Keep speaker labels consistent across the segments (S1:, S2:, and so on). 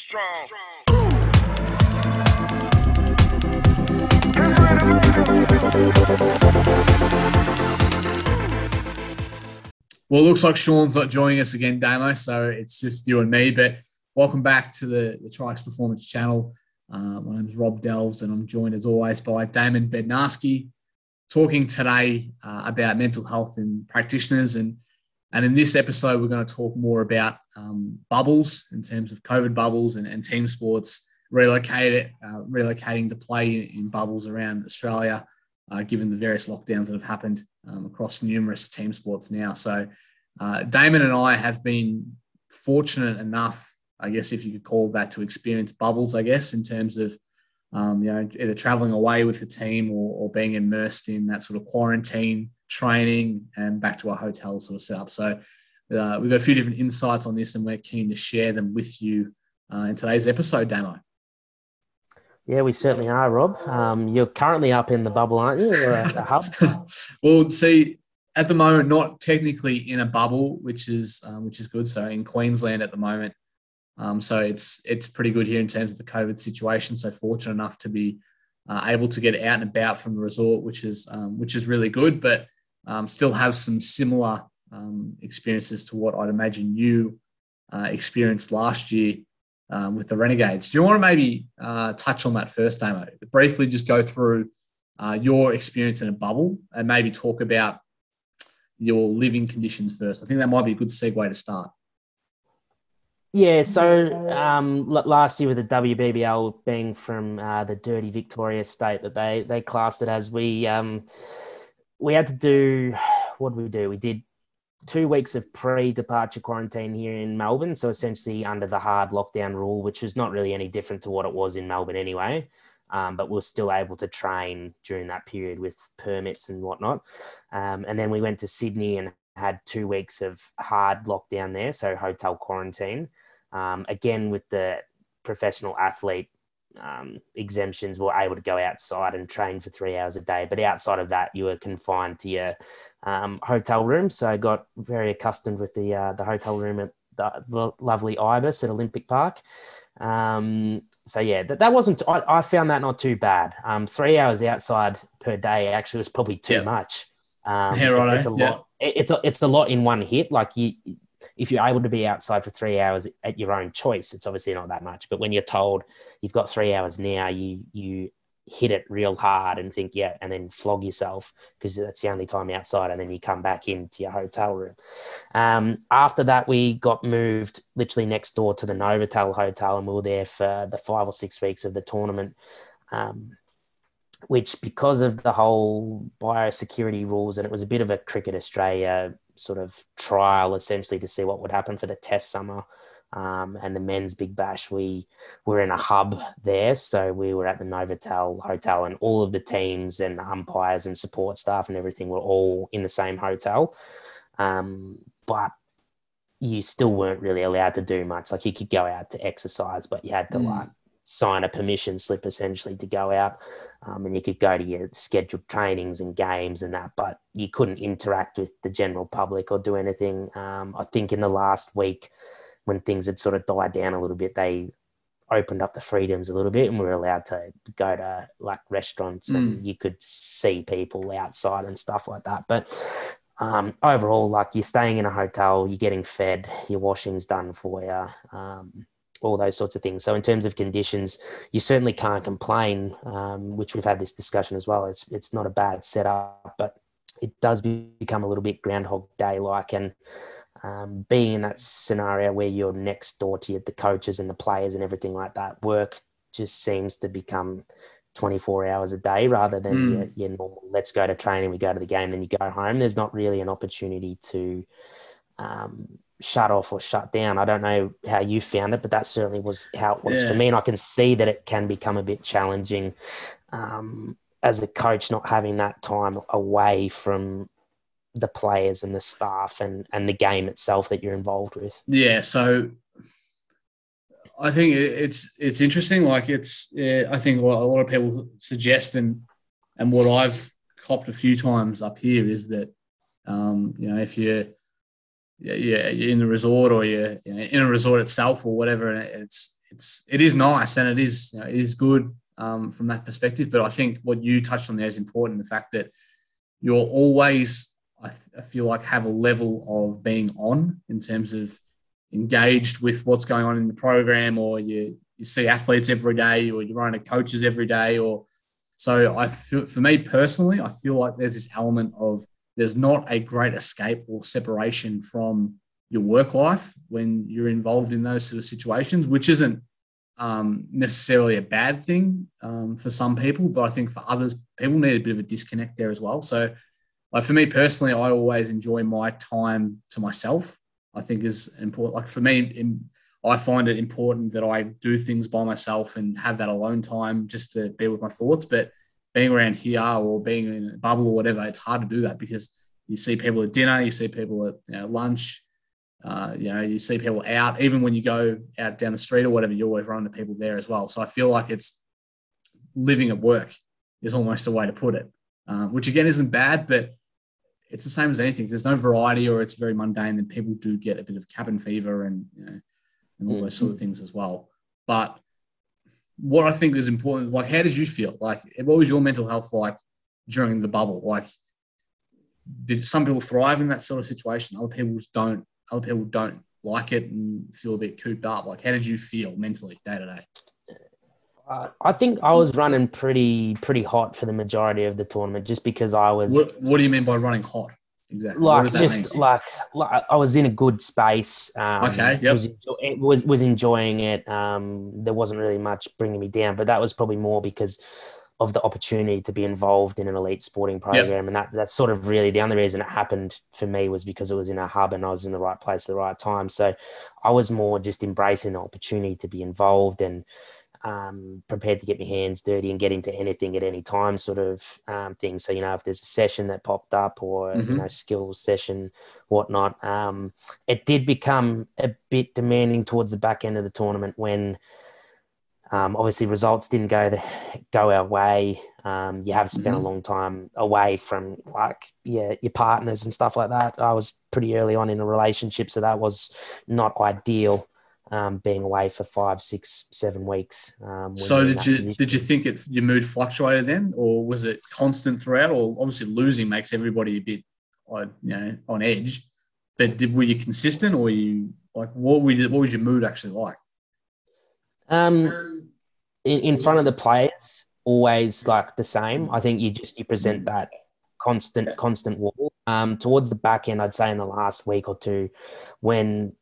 S1: strong.
S2: Well, it looks like Sean's not joining us again, Damo. So it's just you and me. But welcome back to the, the Trikes Performance channel. Uh, my name is Rob Delves, and I'm joined as always by Damon Bednarski, talking today uh, about mental health in practitioners. And, and in this episode, we're going to talk more about um, bubbles in terms of COVID bubbles and, and team sports, relocate, uh, relocating to play in bubbles around Australia, uh, given the various lockdowns that have happened um, across numerous team sports now. So, uh, Damon and I have been fortunate enough, I guess, if you could call that, to experience bubbles, I guess, in terms of um, you know, either traveling away with the team or, or, being immersed in that sort of quarantine training and back to our hotel sort of setup. So uh, we've got a few different insights on this, and we're keen to share them with you uh, in today's episode, Damo.
S3: Yeah, we certainly are, Rob. Um, you're currently up in the bubble, aren't you? Or at the hub?
S2: well, see, at the moment, not technically in a bubble, which is um, which is good. So in Queensland at the moment, um, so it's it's pretty good here in terms of the COVID situation. So fortunate enough to be uh, able to get out and about from the resort, which is um, which is really good. But um, still have some similar um, experiences to what I'd imagine you uh, experienced last year um, with the Renegades. Do you want to maybe uh, touch on that first, Damo? Briefly, just go through uh, your experience in a bubble and maybe talk about your living conditions first. I think that might be a good segue to start.
S3: Yeah, so um, last year with the WBBL being from uh, the dirty Victoria state that they they classed it as, we um, we had to do what did we do? We did two weeks of pre-departure quarantine here in Melbourne, so essentially under the hard lockdown rule, which was not really any different to what it was in Melbourne anyway. Um, but we are still able to train during that period with permits and whatnot. Um, and then we went to Sydney and had two weeks of hard lockdown there, so hotel quarantine. Um, again, with the professional athlete um, exemptions were able to go outside and train for three hours a day. But outside of that, you were confined to your um, hotel room. So I got very accustomed with the uh, the hotel room at the, the, lovely Ibis at Olympic Park. Um, so yeah, that, that wasn't. I, I, found that not too bad. Um, three hours outside per day actually was probably too much.
S2: Um, yeah, right.
S3: It's a
S2: yeah.
S3: lot. It's a, it's a lot in one hit. Like you, if you're able to be outside for three hours at your own choice, it's obviously not that much. But when you're told you've got three hours now, you you hit it real hard and think, yeah, and then flog yourself because that's the only time outside, and then you come back into your hotel room. Um, after that, we got moved literally next door to the Novotel Hotel, and we were there for the five or six weeks of the tournament. Um, which, because of the whole biosecurity rules, and it was a bit of a Cricket Australia sort of trial essentially to see what would happen for the test summer um, and the men's big bash. We were in a hub there, so we were at the Novotel hotel, and all of the teams and umpires and support staff and everything were all in the same hotel. Um, but you still weren't really allowed to do much. Like you could go out to exercise, but you had to mm. like sign a permission slip essentially to go out um, and you could go to your scheduled trainings and games and that but you couldn't interact with the general public or do anything um, i think in the last week when things had sort of died down a little bit they opened up the freedoms a little bit and we were allowed to go to like restaurants mm. and you could see people outside and stuff like that but um, overall, like you're staying in a hotel, you're getting fed, your washing's done for you. Um, all those sorts of things. So in terms of conditions, you certainly can't complain. Um, which we've had this discussion as well. It's it's not a bad setup, but it does become a little bit Groundhog Day like, and um, being in that scenario where you're next door to the coaches and the players and everything like that, work just seems to become 24 hours a day rather than mm. your, your normal. Let's go to training, we go to the game, then you go home. There's not really an opportunity to um, shut off or shut down. I don't know how you found it, but that certainly was how it was yeah. for me. And I can see that it can become a bit challenging um, as a coach, not having that time away from the players and the staff and, and the game itself that you're involved with.
S2: Yeah. So I think it's, it's interesting. Like it's, yeah, I think what a lot of people suggest and, and what I've copped a few times up here is that, um, you know, if you're, yeah, you're in the resort or you're, in a resort itself or whatever, and it's it's it is nice and it is you know, it is good um, from that perspective. But I think what you touched on there is important. The fact that you're always, I, I feel like, have a level of being on in terms of engaged with what's going on in the program, or you you see athletes every day, or you run into coaches every day, or so I feel for me personally, I feel like there's this element of there's not a great escape or separation from your work life when you're involved in those sort of situations, which isn't um, necessarily a bad thing um, for some people, but I think for others, people need a bit of a disconnect there as well. So, like for me personally, I always enjoy my time to myself. I think is important. Like for me, in, I find it important that I do things by myself and have that alone time just to be with my thoughts. But being around here or being in a bubble or whatever, it's hard to do that because you see people at dinner, you see people at you know, lunch, uh, you know, you see people out, even when you go out down the street or whatever, you always run into people there as well. So I feel like it's living at work is almost a way to put it, um, which again isn't bad, but it's the same as anything. There's no variety or it's very mundane, and people do get a bit of cabin fever and you know, and all those sort of things as well. But what I think is important, like, how did you feel? Like, what was your mental health like during the bubble? Like, did some people thrive in that sort of situation? Other people don't other people don't like it and feel a bit cooped up. Like, how did you feel mentally day to day?
S3: Uh, I think I was running pretty pretty hot for the majority of the tournament, just because I was.
S2: What, what do you mean by running hot?
S3: Exactly. Like just like, like I was in a good space. Um,
S2: okay. Yep.
S3: Was, was was enjoying it. Um, there wasn't really much bringing me down, but that was probably more because of the opportunity to be involved in an elite sporting program. Yep. And that, that's sort of really the only reason it happened for me was because it was in a hub and I was in the right place at the right time. So I was more just embracing the opportunity to be involved and um, prepared to get my hands dirty and get into anything at any time sort of um, thing. So, you know, if there's a session that popped up or, mm-hmm. you know, skills session, whatnot, um, it did become a bit demanding towards the back end of the tournament when – um, obviously, results didn't go the, go our way. Um, you have spent mm-hmm. a long time away from like your your partners and stuff like that. I was pretty early on in a relationship, so that was not ideal. Um, being away for five, six, seven weeks. Um,
S2: so did you position. did you think it your mood fluctuated then, or was it constant throughout? Or obviously losing makes everybody a bit, you know, on edge. But did, were you consistent, or you like what were you, what was your mood actually like?
S3: Um, in, in front of the players, always like the same. I think you just you present that constant constant wall. Um, towards the back end, I'd say in the last week or two, when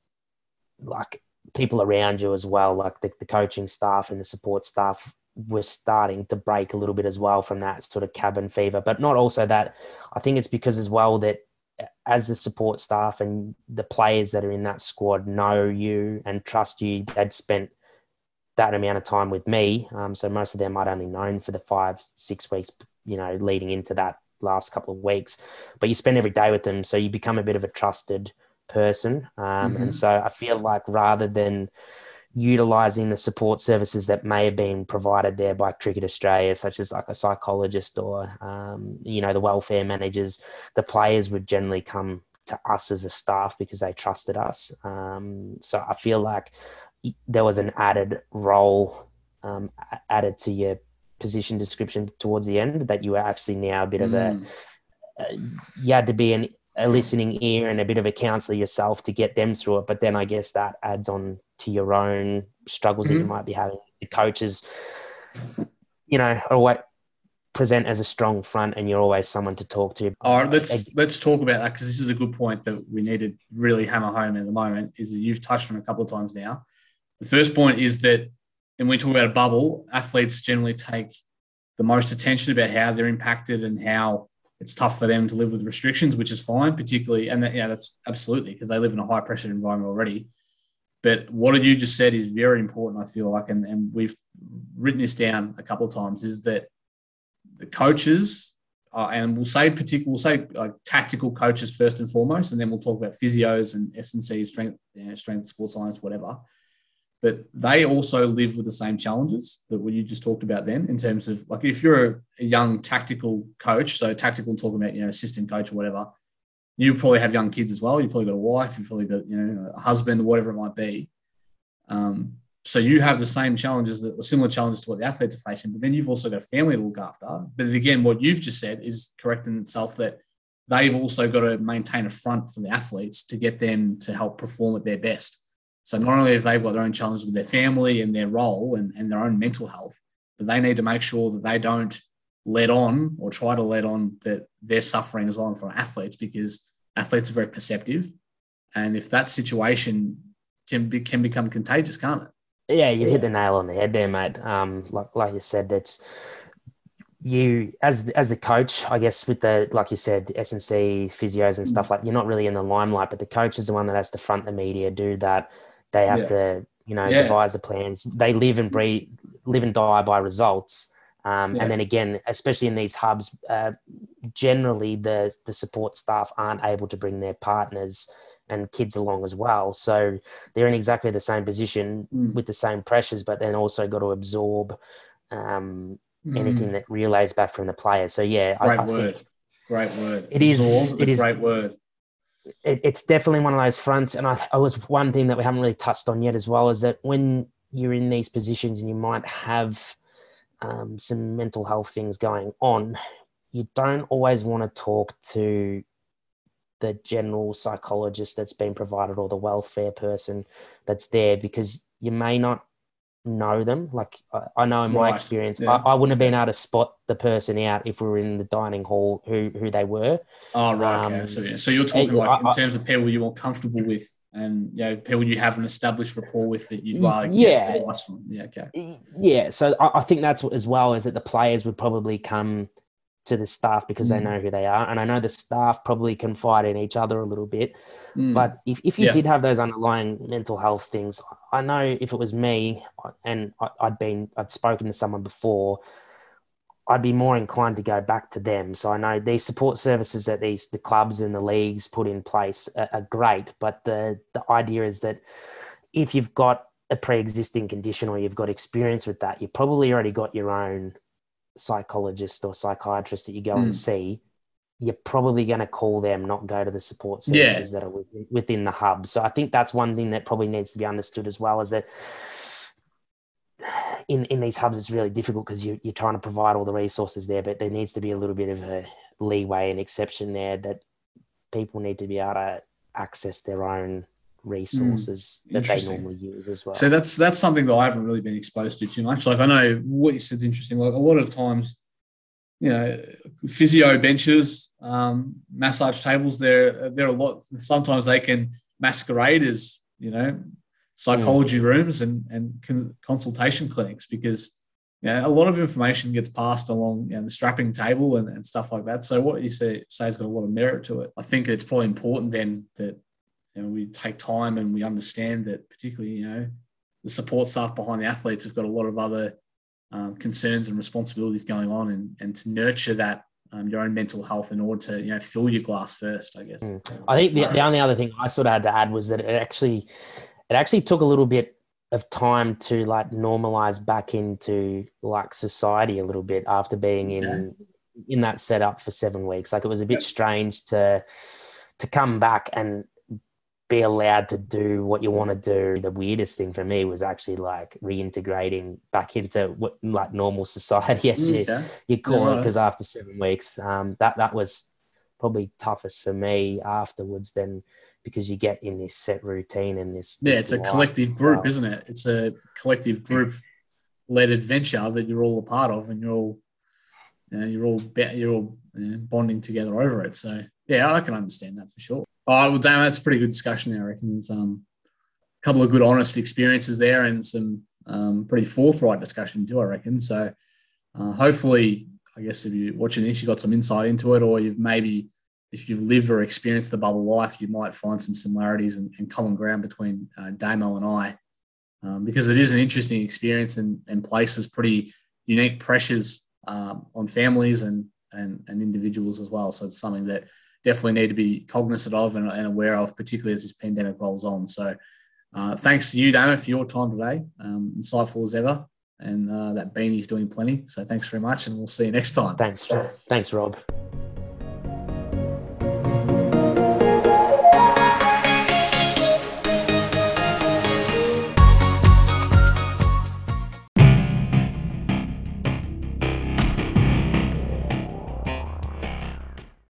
S3: like people around you as well, like the, the coaching staff and the support staff were starting to break a little bit as well from that sort of cabin fever, but not also that. I think it's because as well that as the support staff and the players that are in that squad know you and trust you, they'd spent that amount of time with me. Um, so most of them I'd only known for the five, six weeks, you know, leading into that last couple of weeks. But you spend every day with them, so you become a bit of a trusted person. Um, mm-hmm. And so I feel like rather than utilizing the support services that may have been provided there by Cricket Australia, such as like a psychologist or, um, you know, the welfare managers, the players would generally come to us as a staff because they trusted us. Um, so I feel like there was an added role um, added to your position description towards the end that you were actually now a bit of a, mm. uh, you had to be an, a listening ear and a bit of a counselor yourself to get them through it. But then I guess that adds on to your own struggles mm-hmm. that you mm-hmm. might be having. The coaches, you know, always present as a strong front, and you're always someone to talk to.
S2: All right, let's let's talk about that because this is a good point that we need to really hammer home at the moment. Is that you've touched on a couple of times now the first point is that, and we talk about a bubble, athletes generally take the most attention about how they're impacted and how it's tough for them to live with restrictions, which is fine, particularly, and that, yeah, that's absolutely because they live in a high pressure environment already. But what you just said is very important, I feel like, and, and we've written this down a couple of times, is that the coaches, uh, and we'll say particular, we'll say uh, tactical coaches first and foremost, and then we'll talk about physios and S&C, strength, you know, strength, sports science, whatever but they also live with the same challenges that what you just talked about then in terms of like if you're a, young tactical coach so tactical talking about you know assistant coach or whatever you probably have young kids as well you probably got a wife you probably got you know a husband whatever it might be um, so you have the same challenges that or similar challenges to what the athletes are facing, but then you've also got a family to look after. But again, what you've just said is correct in itself that they've also got to maintain a front for the athletes to get them to help perform at their best. So not only have they got their own challenges with their family and their role and, and their own mental health, but they need to make sure that they don't let on or try to let on that they're suffering as well for athletes because athletes are very perceptive. And if that situation can be, can become contagious, can't it?
S3: Yeah, you hit the nail on the head there, mate. Um, like like you said, that's you as as the coach, I guess with the like you said, S and C physios and stuff mm. like you're not really in the limelight, but the coach is the one that has to front the media, do that. They have yeah. to, you know, yeah. devise the plans. They live and breathe, live and die by results. Um, yeah. And then again, especially in these hubs, uh, generally the the support staff aren't able to bring their partners and kids along as well. So they're in exactly the same position mm. with the same pressures, but then also got to absorb um, mm. anything that relays back from the players. So yeah,
S2: great I, I word, think great word.
S3: It is.
S2: Absorb it is great word.
S3: It, it's definitely one of those fronts, and I, I was one thing that we haven't really touched on yet as well is that when you're in these positions and you might have um, some mental health things going on, you don't always want to talk to the general psychologist that's been provided or the welfare person that's there because you may not know them. Like I, know in my right. experience, yeah. I, I, wouldn't have been able to spot the person out if we were in the dining hall who who they were.
S2: Oh right, um, okay. So, yeah. so you're talking like I, in terms of people you are comfortable with, and you know people you have an established rapport with that you'd like.
S3: yeah.
S2: advice from. Yeah, okay.
S3: Yeah, so I, I think that's as well is that the players would probably come to the staff because mm. they know who they are. And I know the staff probably confide in each other a little bit. Mm. But if, if you yeah. did have those underlying mental health things, I know if it was me and I'd been, I'd spoken to someone before, I'd be more inclined to go back to them. So I know these support services that these the clubs and the leagues put in place are, are great, but the the idea is that if you've got a pre-existing condition or you've got experience with that, you've probably already got your own psychologist or psychiatrist that you go mm. and see, you're probably going to call them, not go to the support services yeah. that are within, within the hub. So I think that's one thing that probably needs to be understood as well is that in, in these hubs, it's really difficult because you, you're trying to provide all the resources there, but there needs to be a little bit of a leeway and exception there that people need to be able to access their own resources mm, that they normally use as well.
S2: So that's that's something that I haven't really been exposed to too much. Like I know what you said is interesting. Like a lot of times, you know, physio benches, um, massage tables, they're they're a lot. Sometimes they can masquerade as you know psychology mm. rooms and and con- consultation clinics because. Yeah, a lot of information gets passed along you know, the strapping table and, and stuff like that. So what you say say has got a lot of merit to it. I think it's probably important then that you know, we take time and we understand that particularly, you know, the support staff behind the athletes have got a lot of other um, concerns and responsibilities going on and, and to nurture that um, your own mental health in order to, you know, fill your glass first, I guess.
S3: Mm. I think the, the only other thing I sort of had to add was that it actually, it actually took a little bit of time to like normalize back into like society a little bit after being in, okay. in that setup for seven weeks. Like it was a bit strange to, to come back and be allowed to do what you want to do. The weirdest thing for me was actually like reintegrating back into what like normal society, as you, okay. you call it, because after seven weeks, um, that that was probably toughest for me afterwards. Then because you get in this set routine and this.
S2: Yeah, this it's a collective group, isn't it? It's a collective group led adventure that you're all a part of, and you're all, you know, you're all you're all you know, bonding together over it. So yeah, I can understand that for sure. Right, well, damn, that's a pretty good discussion there. I reckon there's um, a couple of good, honest experiences there, and some um, pretty forthright discussion too. I reckon. So, uh, hopefully, I guess if you're watching this, you've got some insight into it, or you've maybe, if you've lived or experienced the bubble life, you might find some similarities and, and common ground between uh, Damo and I, um, because it is an interesting experience and, and places pretty unique pressures um, on families and, and and individuals as well. So it's something that definitely need to be cognizant of and, and aware of, particularly as this pandemic rolls on. So, uh, thanks to you, Damo, for your time today. Um, insightful as ever. And uh, that beanie's doing plenty. So, thanks very much. And we'll see you next time.
S3: Thanks. Thanks, Rob.